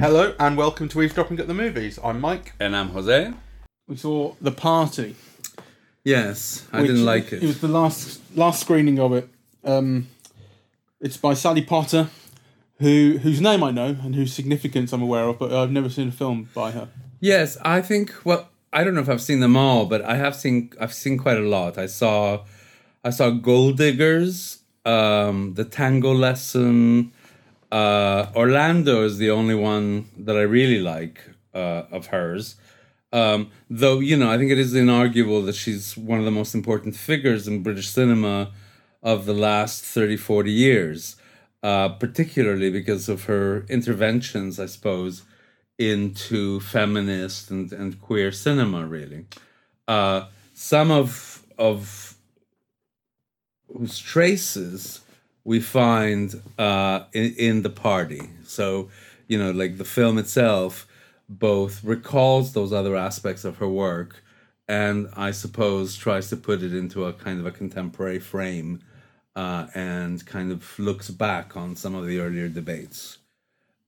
Hello and welcome to Eavesdropping at the Movies. I'm Mike. And I'm Jose. We saw The Party. Yes, I which- didn't like it. It was the last last screening of it. Um, it's by Sally Potter, who whose name I know and whose significance I'm aware of, but I've never seen a film by her. Yes, I think. Well, I don't know if I've seen them all, but I have seen. I've seen quite a lot. I saw, I saw Gold Diggers, um, the Tango Lesson. Uh, Orlando is the only one that I really like uh, of hers. Um, though you know, I think it is inarguable that she's one of the most important figures in British cinema of the last 30, 40 years, uh, particularly because of her interventions, I suppose, into feminist and, and queer cinema, really. Uh, some of of whose traces we find uh, in, in the party. So, you know, like the film itself both recalls those other aspects of her work and I suppose tries to put it into a kind of a contemporary frame uh, and kind of looks back on some of the earlier debates.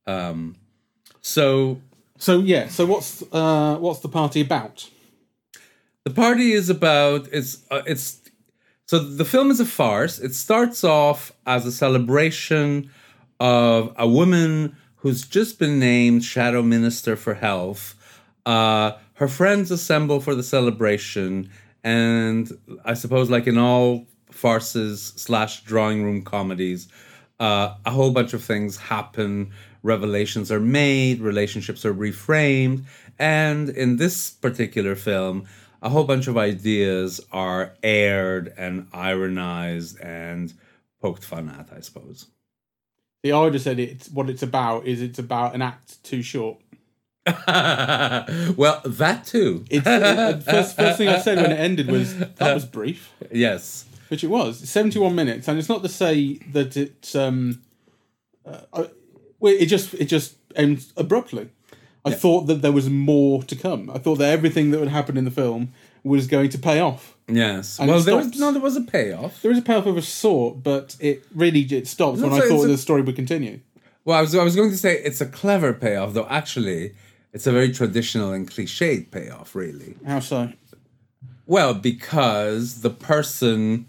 Um, so So yeah, so what's uh, what's the party about? the party is about it's uh, it's so the film is a farce. It starts off as a celebration of a woman who's just been named shadow minister for health. Uh, her friends assemble for the celebration, and I suppose, like in all farces slash drawing room comedies, uh, a whole bunch of things happen. Revelations are made, relationships are reframed, and in this particular film, a whole bunch of ideas are aired and ironized and poked fun at, I suppose. The have said it's what it's about is it's about an act too short. well, that too. It's uh, first first thing I said when it ended was that was brief, yes. which it was. Seventy one minutes, and it's not to say that it's um, uh, well, it just it just ends abruptly. I thought that there was more to come. I thought that everything that would happen in the film was going to pay off. Yes. And well, there was no, there was a payoff. There is a payoff of a sort, but it really it stops when I thought a- the story would continue. Well, I was I was going to say it's a clever payoff, though. Actually, it's a very traditional and cliched payoff, really. How so? Well, because the person.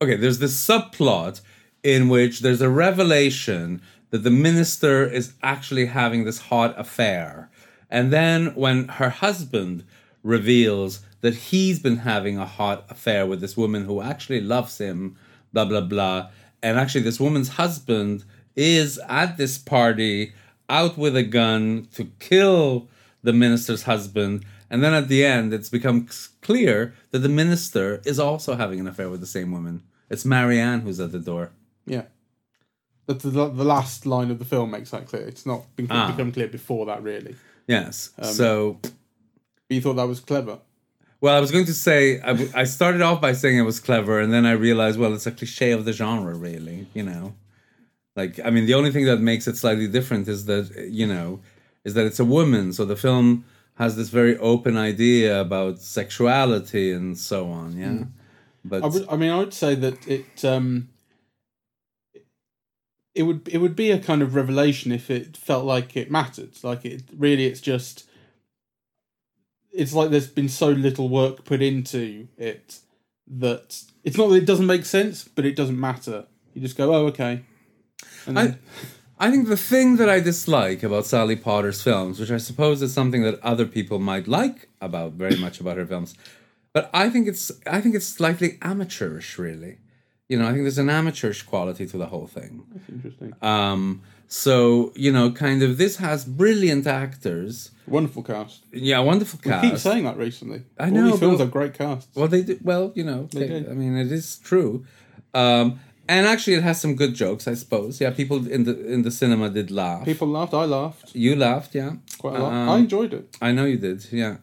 Okay, there's this subplot in which there's a revelation that the minister is actually having this hot affair. And then when her husband reveals that he's been having a hot affair with this woman who actually loves him, blah, blah, blah. And actually, this woman's husband is at this party out with a gun to kill the minister's husband. And then at the end, it's become clear that the minister is also having an affair with the same woman. It's Marianne who's at the door. Yeah. But the, the last line of the film makes that clear. It's not been Ah. become clear before that, really. Yes. so, you thought that was clever. well, I was going to say, I, w- I started off by saying it was clever, and then I realized, well, it's a cliche of the genre, really, you know? Like, I mean, the only thing that makes it slightly different is that, you know, is that it's a woman. So the film has this very open idea about sexuality and so on, yeah? But I, would, I mean, I would say that it um, it would it would be a kind of revelation if it felt like it mattered. Like it really, it's just it's like there's been so little work put into it that it's not that it doesn't make sense, but it doesn't matter. You just go, oh, okay. And I, then, I think the thing that I dislike about Sally Potter's films, which I suppose is something that other people might like about very much about her films, but I think it's I think it's slightly amateurish, really. You know, I think there's an amateurish quality to the whole thing. that's interesting. Um, so you know, kind of this has brilliant actors, Wonderful cast. yeah, wonderful cast. keep saying that recently. I All know, these films but- are great casts. Well, they do. Well, you know, they, do. I mean, it is true. Um, and actually, it has some good jokes, I suppose. Yeah, people in the in the cinema did laugh. People laughed. I laughed You laughed, yeah. quite a lot. Um, I enjoyed it. I know you did, yeah.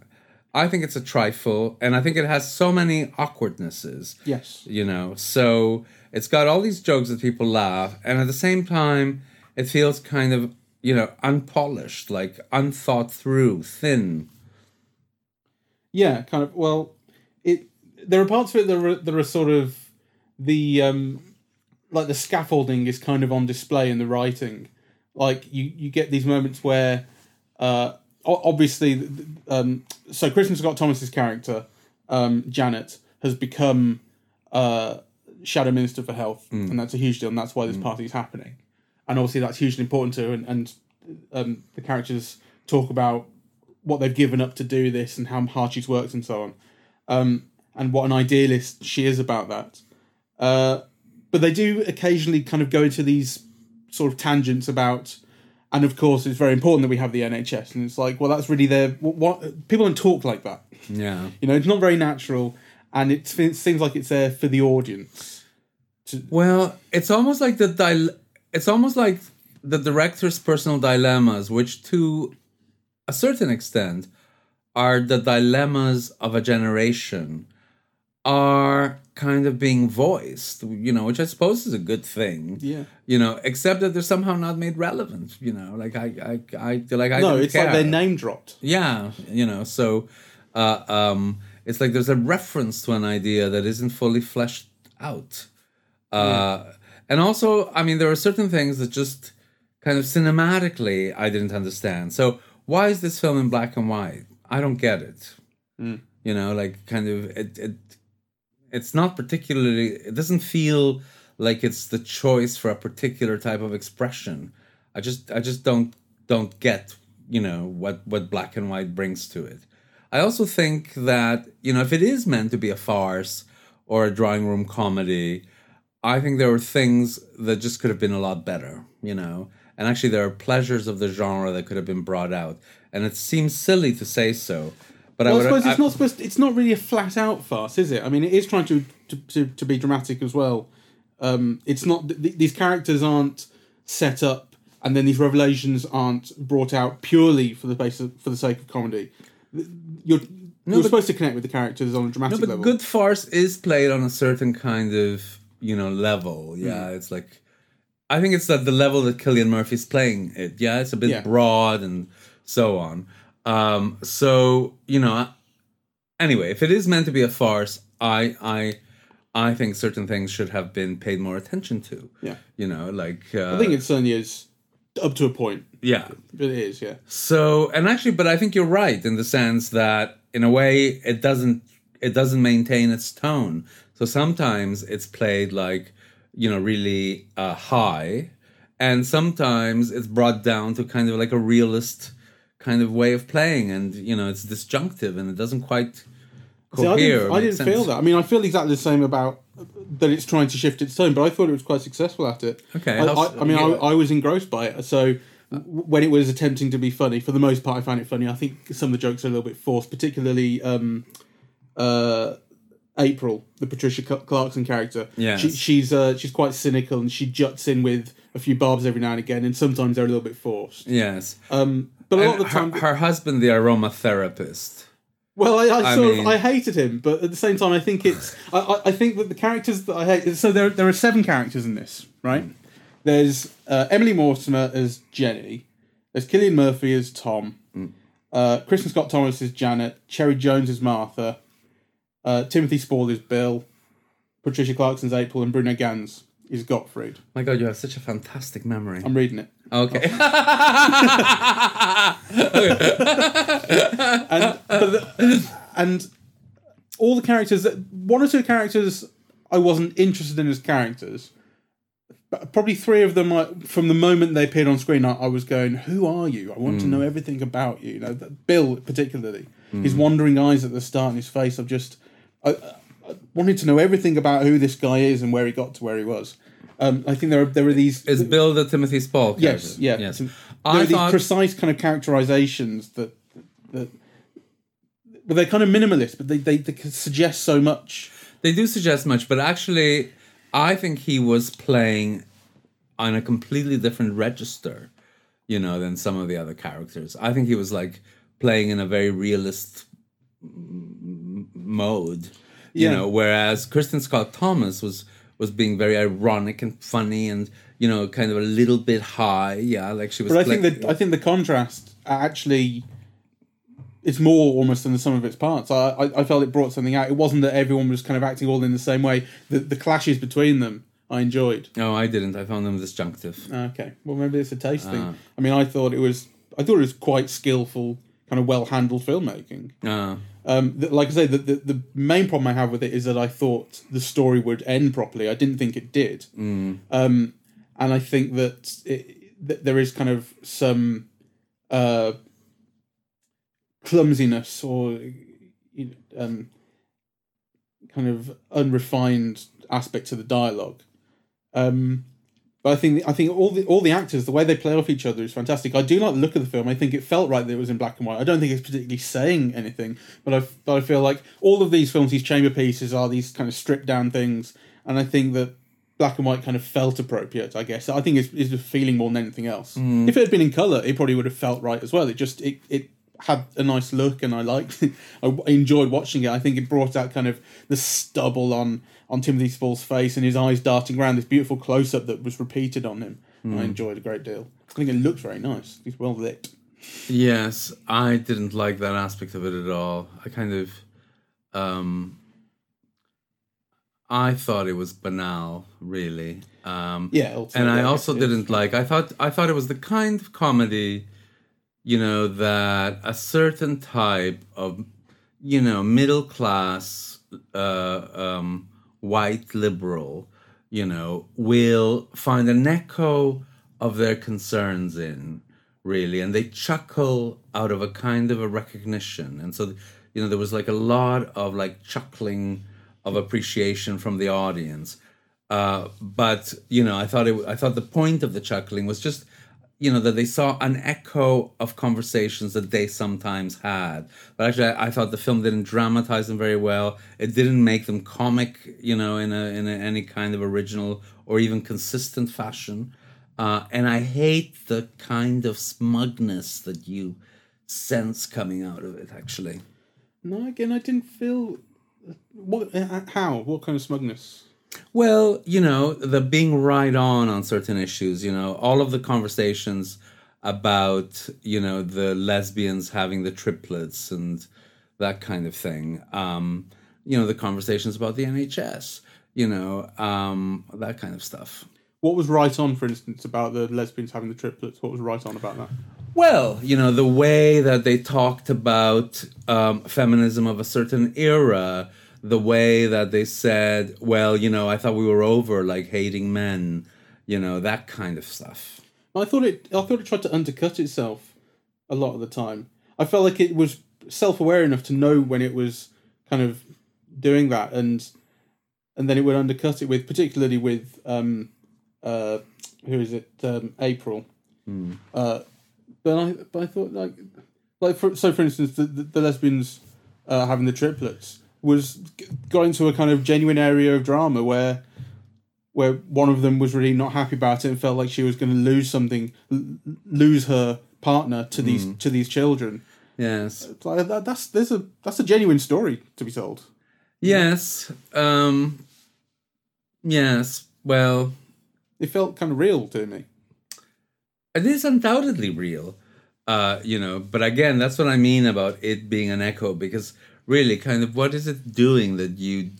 I think it's a trifle, and I think it has so many awkwardnesses, Yes. you know. So it's got all these jokes that people laugh, and at the same time, it feels kind of, you know, unpolished, like unthought through, thin. Yeah, kind of. Well, it there are parts of it that are, that are sort of the um like the scaffolding is kind of on display in the writing like you you get these moments where uh obviously um so Kristin Scott Thomas's character um janet has become uh shadow minister for health and that's a huge deal and that's why this party is happening. And obviously that's hugely important to her and, and um the characters talk about what they've given up to do this and how hard she's worked and so on. Um, and what an idealist she is about that. Uh, but they do occasionally kind of go into these sort of tangents about, and of course, it's very important that we have the NHS. And it's like, well, that's really their what, what people don't talk like that. Yeah. You know, it's not very natural, and it, it seems like it's there for the audience. Well, it's almost like the it's almost like the director's personal dilemmas, which to a certain extent are the dilemmas of a generation, are kind of being voiced, you know, which I suppose is a good thing. Yeah. You know, except that they're somehow not made relevant, you know, like I I I like I No, it's like care. they're name dropped. Yeah, you know, so uh, um, it's like there's a reference to an idea that isn't fully fleshed out. Uh, And also, I mean, there are certain things that just kind of cinematically I didn't understand. So why is this film in black and white? I don't get it. You know, like kind of it, it. It's not particularly. It doesn't feel like it's the choice for a particular type of expression. I just, I just don't, don't get. You know what what black and white brings to it. I also think that you know if it is meant to be a farce or a drawing room comedy, I think there were things that just could have been a lot better, you know. And actually, there are pleasures of the genre that could have been brought out. And it seems silly to say so, but Well, I would. suppose I- it's not supposed. it's not really a flat out farce, is it? I mean, it is trying to to, to, to be dramatic as well. Um, it's not th- these characters aren't set up, and then these revelations aren't brought out purely for the basis for the sake of comedy. You're you're but- supposed to connect with the characters on a dramatic No, but level. good farce is played on a certain kind of you know level. Yeah, it's like I think it's at the level that Cillian Murphy's playing it. Yeah, it's a bit Yeah. broad and so on. Um, so you know, anyway, if it is meant to be a farce, I I I think certain things should have been paid more attention to. Yeah. you know, like uh, I think it certainly is up to a point. yeah. It is, yeah. So, and actually, but I think you're right in the sense that, in a way, it doesn't it doesn't maintain its tone. So sometimes it's played like, you know, really uh, high, and sometimes it's brought down to kind of like a realist kind of way of playing, and you know, it's disjunctive and it doesn't quite See, I cohere. didn't, I didn't feel that. I mean, I feel exactly the same about that. It's trying to shift its tone, but I thought it was quite successful at it. Okay, I, I, I mean, yeah. I, I was engrossed by it. So when it was attempting to be funny, for the most part, I found it funny. I think some of the jokes are a little bit forced, particularly um, uh, April, the Patricia Clarkson character. Yeah, she, she's uh, she's quite cynical and she juts in with a few barbs every now and again, and sometimes they're a little bit forced. Yes, Um, but a lot And of the time, her, her husband, the aromatherapist. Well, I, I I sort mean- of I hated him, but at the same time, I think it's I, I, think that the characters that I hate. So there there are seven characters in this, right? There's uh, Emily Mortimer as Jenny. There's Cillian Murphy as Tom. Uh, Kristin Scott Thomas as Janet. Cherry Jones as Martha. Uh, Timothy Spall is Bill. Patricia Clarkson's April, and Bruno Ganz is Gottfried. My God, you have such a fantastic memory. I'm reading it. Okay. and but the, and all the characters one or two characters I wasn't interested in as characters. But probably three of them, from the moment they appeared on screen, I, I was going, "Who are you? I want to hmm. know everything about you." You know, Bill particularly, hmm. his wandering eyes at the start and his face. I've just, I, I wanted to know everything about who this guy is and where he got to where he was. Um, I think there are there are these Is Bill the Timothy Spall character? Yes, yeah. Yes. There I are these precise kind of characterizations that that well, they're kind of minimalist, but they, they, they suggest so much. they do suggest much, but actually, I think he was playing on a completely different register, you know, than some of the other characters. I think he was like playing in a very realist mode, you Yeah. know, whereas Kristin Scott Thomas was was being very ironic and funny and you know kind of a little bit high yeah like she was But I play- think that I think the contrast actually it's more almost than the sum of its parts. I, I I felt it brought something out. It wasn't that everyone was kind of acting all in the same way. The the clashes between them I enjoyed. No, I didn't. I found them disjunctive. Okay, well maybe it's a taste Ah. thing. I mean, I thought it was I thought it was quite skillful, kind of well handled filmmaking. Uh, Um, th- like I say, the, the the main problem I have with it is that I thought the story would end properly. I didn't think it did. Um, and I think that, it, that there is kind of some uh, clumsiness or you know, um, kind of unrefined aspect to the dialogue. Um, but I think I think all the all the actors, the way they play off each other is fantastic. I do like the look of the film. I think it felt right that it was in black and white. I don't think it's particularly saying anything, but I but I feel like all of these films, these chamber pieces, are these kind of stripped down things, and I think that black and white kind of felt appropriate. I guess I think it's, it's a feeling more than anything else. Mm. If it had been in color, it probably would have felt right as well. It just it it had a nice look, and I liked. I enjoyed watching it. I think it brought out kind of the stubble on on Timothy Spall's face and his eyes darting around. This beautiful close up that was repeated on him. I enjoyed a great deal. I think it looked very nice. It's well lit. yes, I didn't like that aspect of it at all. I kind of, um, I thought it was banal, really. Um, Yeah, and I also guess it is. didn't like. I thought I thought it was the kind of comedy, you know, that a certain type of, you know, middle class, uh, um, white liberal, you know, will find an echo of their concerns in, really, and they chuckle out of a kind of a recognition, and so, you know, there was like a lot of like chuckling of appreciation from the audience. Uh, but you know, I thought it. I thought the point of the chuckling was just, you know, that they saw an echo of conversations that they sometimes had. But actually, I, I thought the film didn't dramatize them very well. It didn't make them comic, you know, in a in a, any kind of original or even consistent fashion. Uh, and I hate the kind of smugness that you sense coming out of it. Actually, No, again, I didn't feel what. uh, How? What kind of smugness? Well, you know, the being right on on certain issues, you know, all of the conversations about, you know, the lesbians having the triplets and that kind of thing. Um, you know, the conversations about the NHS, you know, um, that kind of stuff. What was right on, for instance, about the lesbians having the triplets? What was right on about that? Well, you know, the way that they talked about um, feminism of a certain era, the way that they said, well, you know, I thought we were over like hating men, you know, that kind of stuff. I thought it. I thought it tried to undercut itself a lot of the time. I felt like it was self-aware enough to know when it was kind of doing that, and and then it would undercut it with, particularly with um, uh, who is it? Um, April. Uh, but I but I thought like like for, so for instance the the, the lesbians uh, having the triplets was got into a kind of genuine area of drama where where one of them was really not happy about it and felt like she was going to lose something lose her partner to these to these children Yes. Like that, that's there's a that's a genuine story to be told Yes. Um, yes. Well, it felt kind of real to me it is undoubtedly real uh you know but again that's what i mean about it being an echo because really kind of what is it doing that you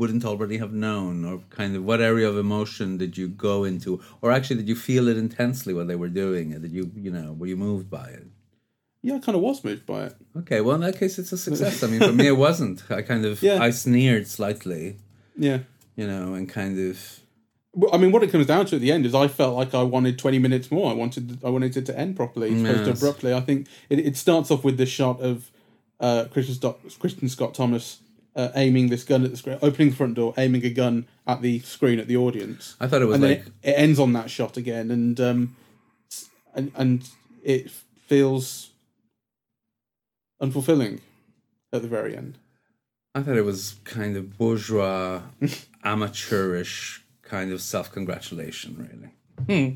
wouldn't already have known or kind of what area of emotion did you go into or actually did you feel it intensely when they were doing it did you you know were you moved by it yeah i kind of was moved by it okay well in that case it's a success i mean for me it wasn't i kind of Yeah. i sneered slightly yeah you know and kind of I mean, what it comes down to at the end is I felt like I wanted twenty minutes more. I wanted I wanted it to end properly, as opposed to Yes. abruptly. I think it, it starts off with the shot of uh, Christian, Scott, Christian Scott Thomas uh, aiming this gun at the screen, opening the front door, aiming a gun at the screen at the audience, i thought it was and like then it, it ends on that shot again, and um, and and it feels unfulfilling at the very end. I thought it was kind of bourgeois, amateurish kind of self congratulation, really.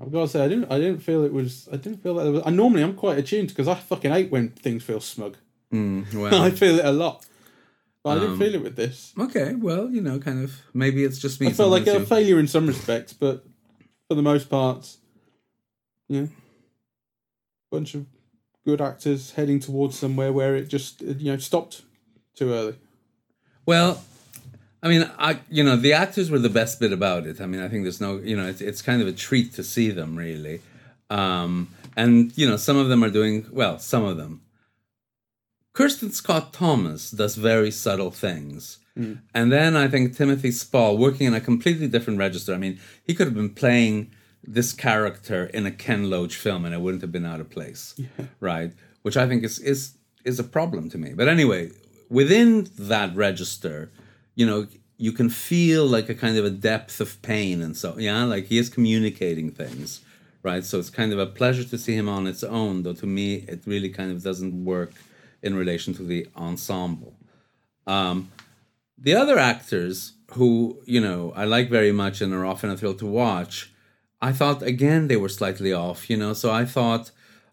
I've got to say, I didn't. I didn't feel it was. I didn't feel that. It was, I normally I'm quite attuned because I fucking hate when things feel smug. Mm, I feel it a lot, but I didn't Um, feel it with this. okay, well, you know, kind of maybe it's just me. I felt like a failure in some respects, but for the most part, yeah, bunch of good actors heading towards somewhere where it just you know stopped too early. Well, I mean, I you know the actors were the best bit about it. I mean, I think there's no you know it's it's kind of a treat to see them really, um, and you know some of them are doing well. Some of them. Kirsten Scott Thomas does very subtle things. And then I think Timothy Spall, working in a completely different register. I mean, he could have been playing this character in a Ken Loach film and it wouldn't have been out of place. Right? Which I think is is is a problem to me. But anyway, within that register, you know, you can feel like a kind of a depth of pain and so yeah, like he is communicating things. Right. So it's kind of a pleasure to see him on its own, though to me it really kind of doesn't work in relation to the ensemble. Um, the other actors who you know I like very much and are often a thrill to watch, I thought again they were slightly off. You know, so I thought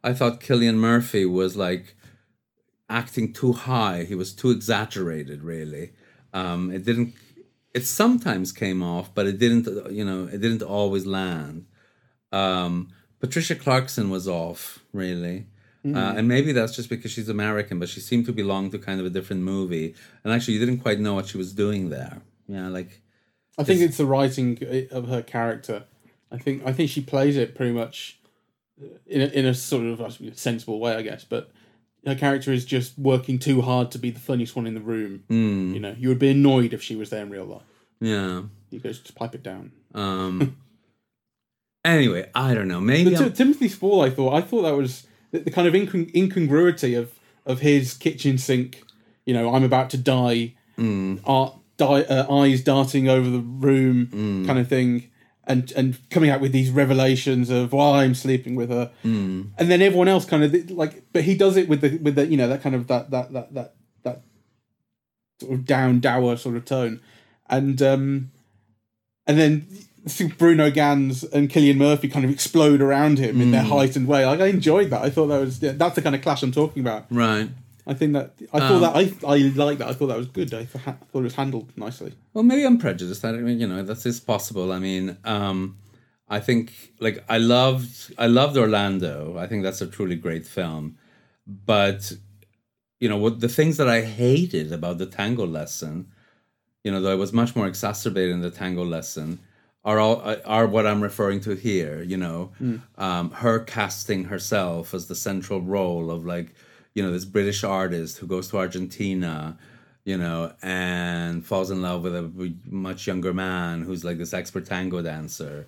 I thought Cillian Murphy was like acting too high. He was too exaggerated. Really, um, it didn't. It sometimes came off, but it didn't. You know, it didn't always land. Um, Patricia Clarkson was off. Really. Uh, and maybe that's just because she's American, but she seemed to belong to kind of a different movie. And actually, you didn't quite know what she was doing there. Yeah, like I think it's the writing of her character. I think I think she plays it pretty much in a, in a sort of sensible way, I guess. But her character is just working too hard to be the funniest one in the room. You know, you would be annoyed if she was there in real life. yeah. You go just pipe it down. Um. anyway, I don't know. Maybe But Timothy Spall, I thought I thought that was the, the kind of incon- incongruity of of his kitchen sink. You know, I'm about to die. Mm. Art, die, uh, eyes darting over the room, Mm. kind of thing, and and coming out with these revelations of while I'm sleeping with her, Mm. and then everyone else kind of like, but he does it with the with the you know that kind of that that that that that sort of down dour sort of tone, and um, and then Bruno Ganz and Cillian Murphy kind of explode around him in their Mm. heightened way. Like I enjoyed that. I thought that was yeah, that's the kind of clash I'm talking about. right. I think that I Um, thought that I I like that. I thought that was good. I thought it was handled nicely. Well, maybe I'm prejudiced. I mean, you know, that is possible. I mean, um, I think like I loved I loved Orlando. I think that's a truly great film. But you know, what the things that I hated about the tango lesson, you know, though it was much more exacerbated in the tango lesson, are all are what I'm referring to here. You know, um, her casting herself as the central role of like, you know, this British artist who goes to Argentina, you know, and falls in love with a much younger man who's like this expert tango dancer,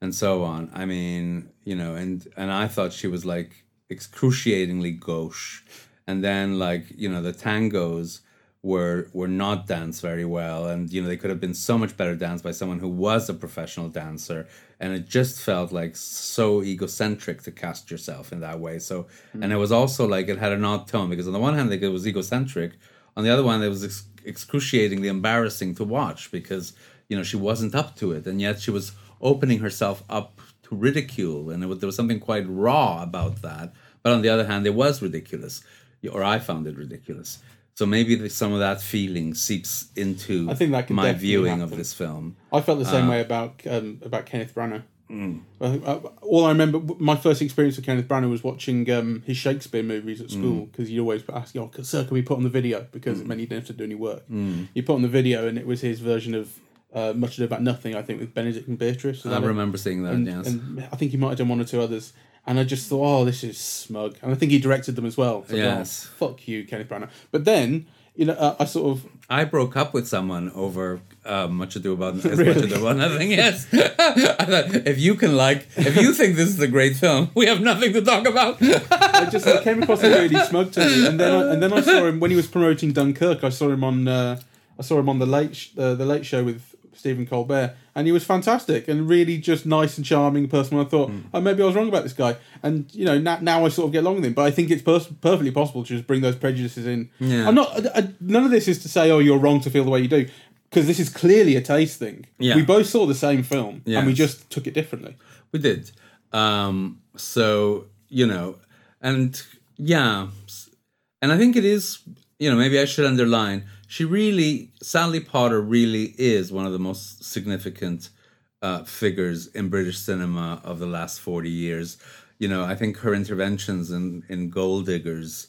and so on. I mean, you know, and and I thought she was like excruciatingly gauche, and then like you know the tangos were were not danced very well. And you know they could have been so much better danced by someone who was a professional dancer. And it just felt like so egocentric to cast yourself in that way. So hmm. and it was also like it had an odd tone because on the one hand like, it was egocentric. On the other one it was ex- excruciatingly embarrassing to watch because you know she wasn't up to it. And yet she was opening herself up to ridicule. And it was, there was something quite raw about that. But on the other hand it was ridiculous. Or i found it ridiculous so maybe the, some of that feeling seeps into I think that my viewing of this film. I felt the Uh, same way about um, about Kenneth Branagh. mm. I- all I remember, my first experience with Kenneth Branagh was watching um, his Shakespeare movies at Mm. school because you'd always ask, "Oh, sir, can we put on the video?" Because it meant you didn't have to do any work. Mm. You put on the video, and it was his version of uh, Much Ado About Nothing. I think with Benedict and Beatrice. I that it? remember seeing that. and, yes. and I think he might have done one or two others. And I just thought, oh, this is smug. And I think he directed them as well. So Yes. oh, fuck you, Kenneth Branagh. But then, you know, uh, I sort of I broke up with someone over uh, much ado about as much ado about nothing. Yes, I thought if you can like, if you think this is a great film, we have nothing to talk about. I just I came across him really smug to me, and then I, and then I saw him when he was promoting Dunkirk. I saw him on uh, I saw him on the late sh- uh, the late show with Stephen Colbert, and he was fantastic and really just nice and charming person. I thought, oh, maybe I was wrong about this guy, and you know now, now I sort of get along with him. But I think it's pers- perfectly possible to just bring those prejudices in. Yeah. I'm not. I, I- none of this is to say, oh, you're wrong to feel the way you do. Because this is clearly a taste thing. Yeah. We both saw the same film, and we just took it differently. We did. Um, so, you know, and yeah. And I think it is, you know, maybe I should underline, she really, Sally Potter really is one of the most significant uh, figures in British cinema of the last 40 years. you know, I think her interventions in in Gold Diggers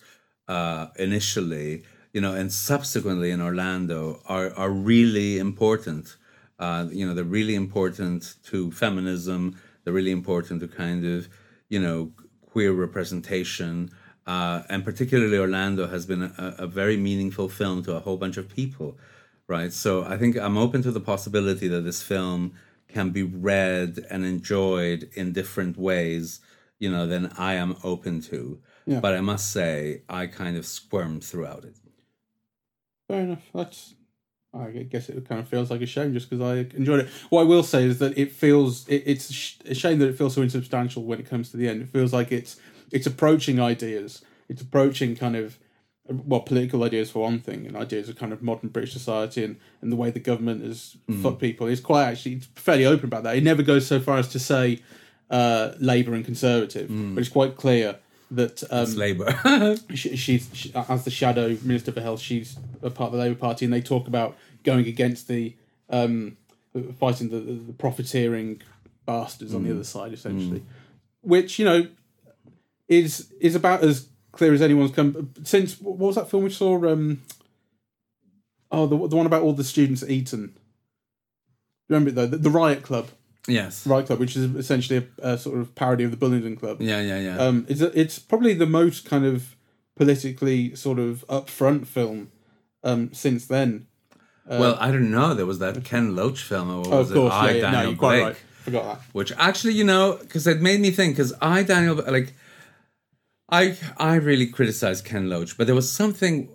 uh, initially, you know, and subsequently in Orlando are are really important. Uh, you know, they're really important to feminism. They're really important to kind of, you know, queer representation. Uh, and particularly Orlando has been a, a very meaningful film to a whole bunch of people, right? So I think I'm open to the possibility that this film can be read and enjoyed in different ways, you know, than I am open to. Yeah. But I must say, I kind of squirmed throughout it. Fair enough. That's. I guess it kind of feels like a shame just because I enjoyed it. What I will say is that it feels it, it's a a shame that it feels so insubstantial when it comes to the end. It feels like it's it's approaching ideas. It's approaching kind of well political ideas for one thing, and ideas of kind of modern British society and, and the way the government has fucked people. It's quite actually it's fairly open about that. It never goes so far as to say uh, Labour and Conservative, but it's quite clear that um, It's Labour. she, she's she, as the shadow minister for health. She's a part of the Labour Party, and they talk about going against the um, fighting the, the, the profiteering bastards on the other side, essentially. Which you know is is about as clear as anyone's come since. What was that film we saw? Um, oh, the the one about all the students at Eton. Remember it though, the, the Riot Club, yes. Riot Club, which is essentially a, a sort of parody of the Bullingdon Club Yeah, yeah, yeah. um, it's it's probably the most kind of politically sort of upfront film um, since then. well, I don't know. There was that Ken Loach film. Or Oh, was course, it? I, yeah, yeah. Daniel no, Blake. right. Forgot that. which actually you know because it made me think because i daniel like i i really criticized ken loach but there was something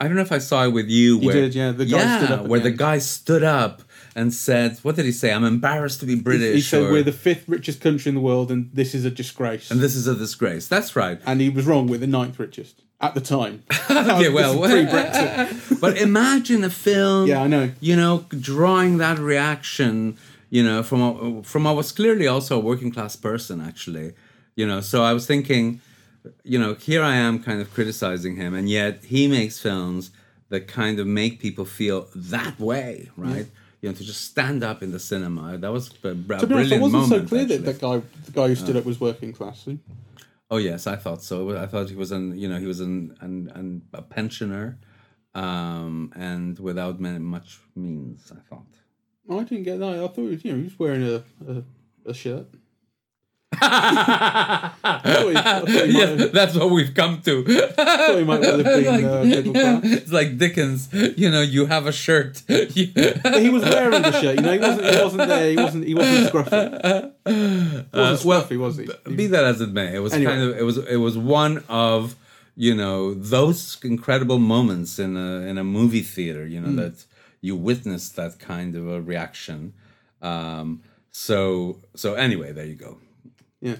i don't know if i saw it with you You where did, yeah, the guy stood up where the the guy stood up and said what did he say i'm embarrassed to be british He said or- we're the fifth richest country in the world, and this is a disgrace. and this is a disgrace that's right and he was wrong with the ninth richest at the time. okay well pre Brexit. but imagine a film Yeah, I know. you know drawing that reaction you know from a, from what was clearly also a working class person actually you know so i was thinking you know here i am kind of criticizing him and yet he makes films that kind of make people feel that way right you know to just stand up in the cinema that was a, a To be honest, brilliant it wasn't moment so clear actually. that that guy, the guy who stood up, was working class. Oh yes, I thought so. I thought he was an you know he was an an, an a pensioner, um, and without many, much means. I thought. I didn't get that. I thought he was, you know, he was wearing a a, a shirt. I thought he, I thought he might yeah, that's what we've come to. thought might well have been, uh, yeah, it's like Dickens. You know, you have a shirt. He was wearing the shirt. You know, he wasn't. He wasn't there. He wasn't. He wasn't scruffy. He wasn't Uh, well, scruffy, was he? be that as it may, it was Anyway. kind of it was it was one of you know those incredible moments in a in a movie theater. You know Hmm. that you witness that kind of a reaction. Um, so so anyway, there you go. Yeah.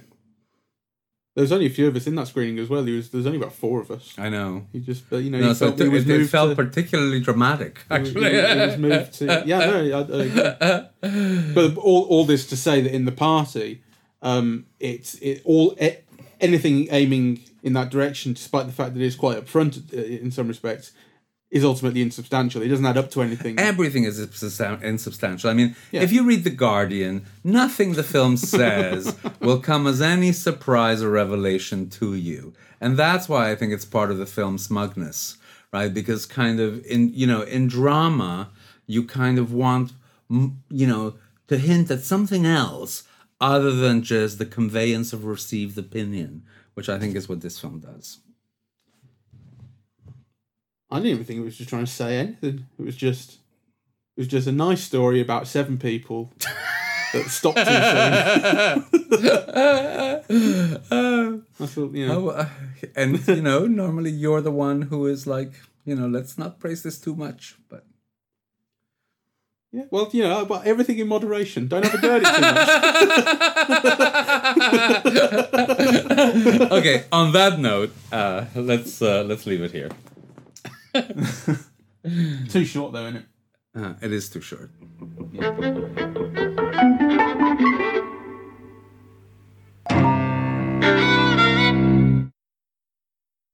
There was only a few of us in that screening as well. There was, there was only about four of us. I know. He just, but, you know, No, he so felt, it, was it, it moved felt to, particularly dramatic. Actually, he was, he was moved to. Yeah, no, I, I. But all, all this to say that in the party, um, it's it all e anything aiming in that direction, despite the fact that it's quite upfront uh, in some respects, is ultimately insubstantial. It doesn't add up to anything. Everything is insubstantial. I mean, Yeah. if you read The Guardian, nothing the film says will come as any surprise or revelation to you. And that's why I think it's part of the film's smugness, right? Because kind of in, you know, in drama, you kind of want, you know, to hint at something else other than just the conveyance of received opinion, which I think is what this film does. I didn't even think it was just trying to say anything. It was just, it was just a nice story about seven people that stopped soon. I thought, you know, Oh, uh, and you know, normally you're the one who is like, you know, let's not praise this too much. But yeah. Well, you know, but everything in moderation. Don't have a go it too much. okay, on that note, uh, let's uh, let's leave it here. too short, though, isn't it? Uh, it is too short. Yeah.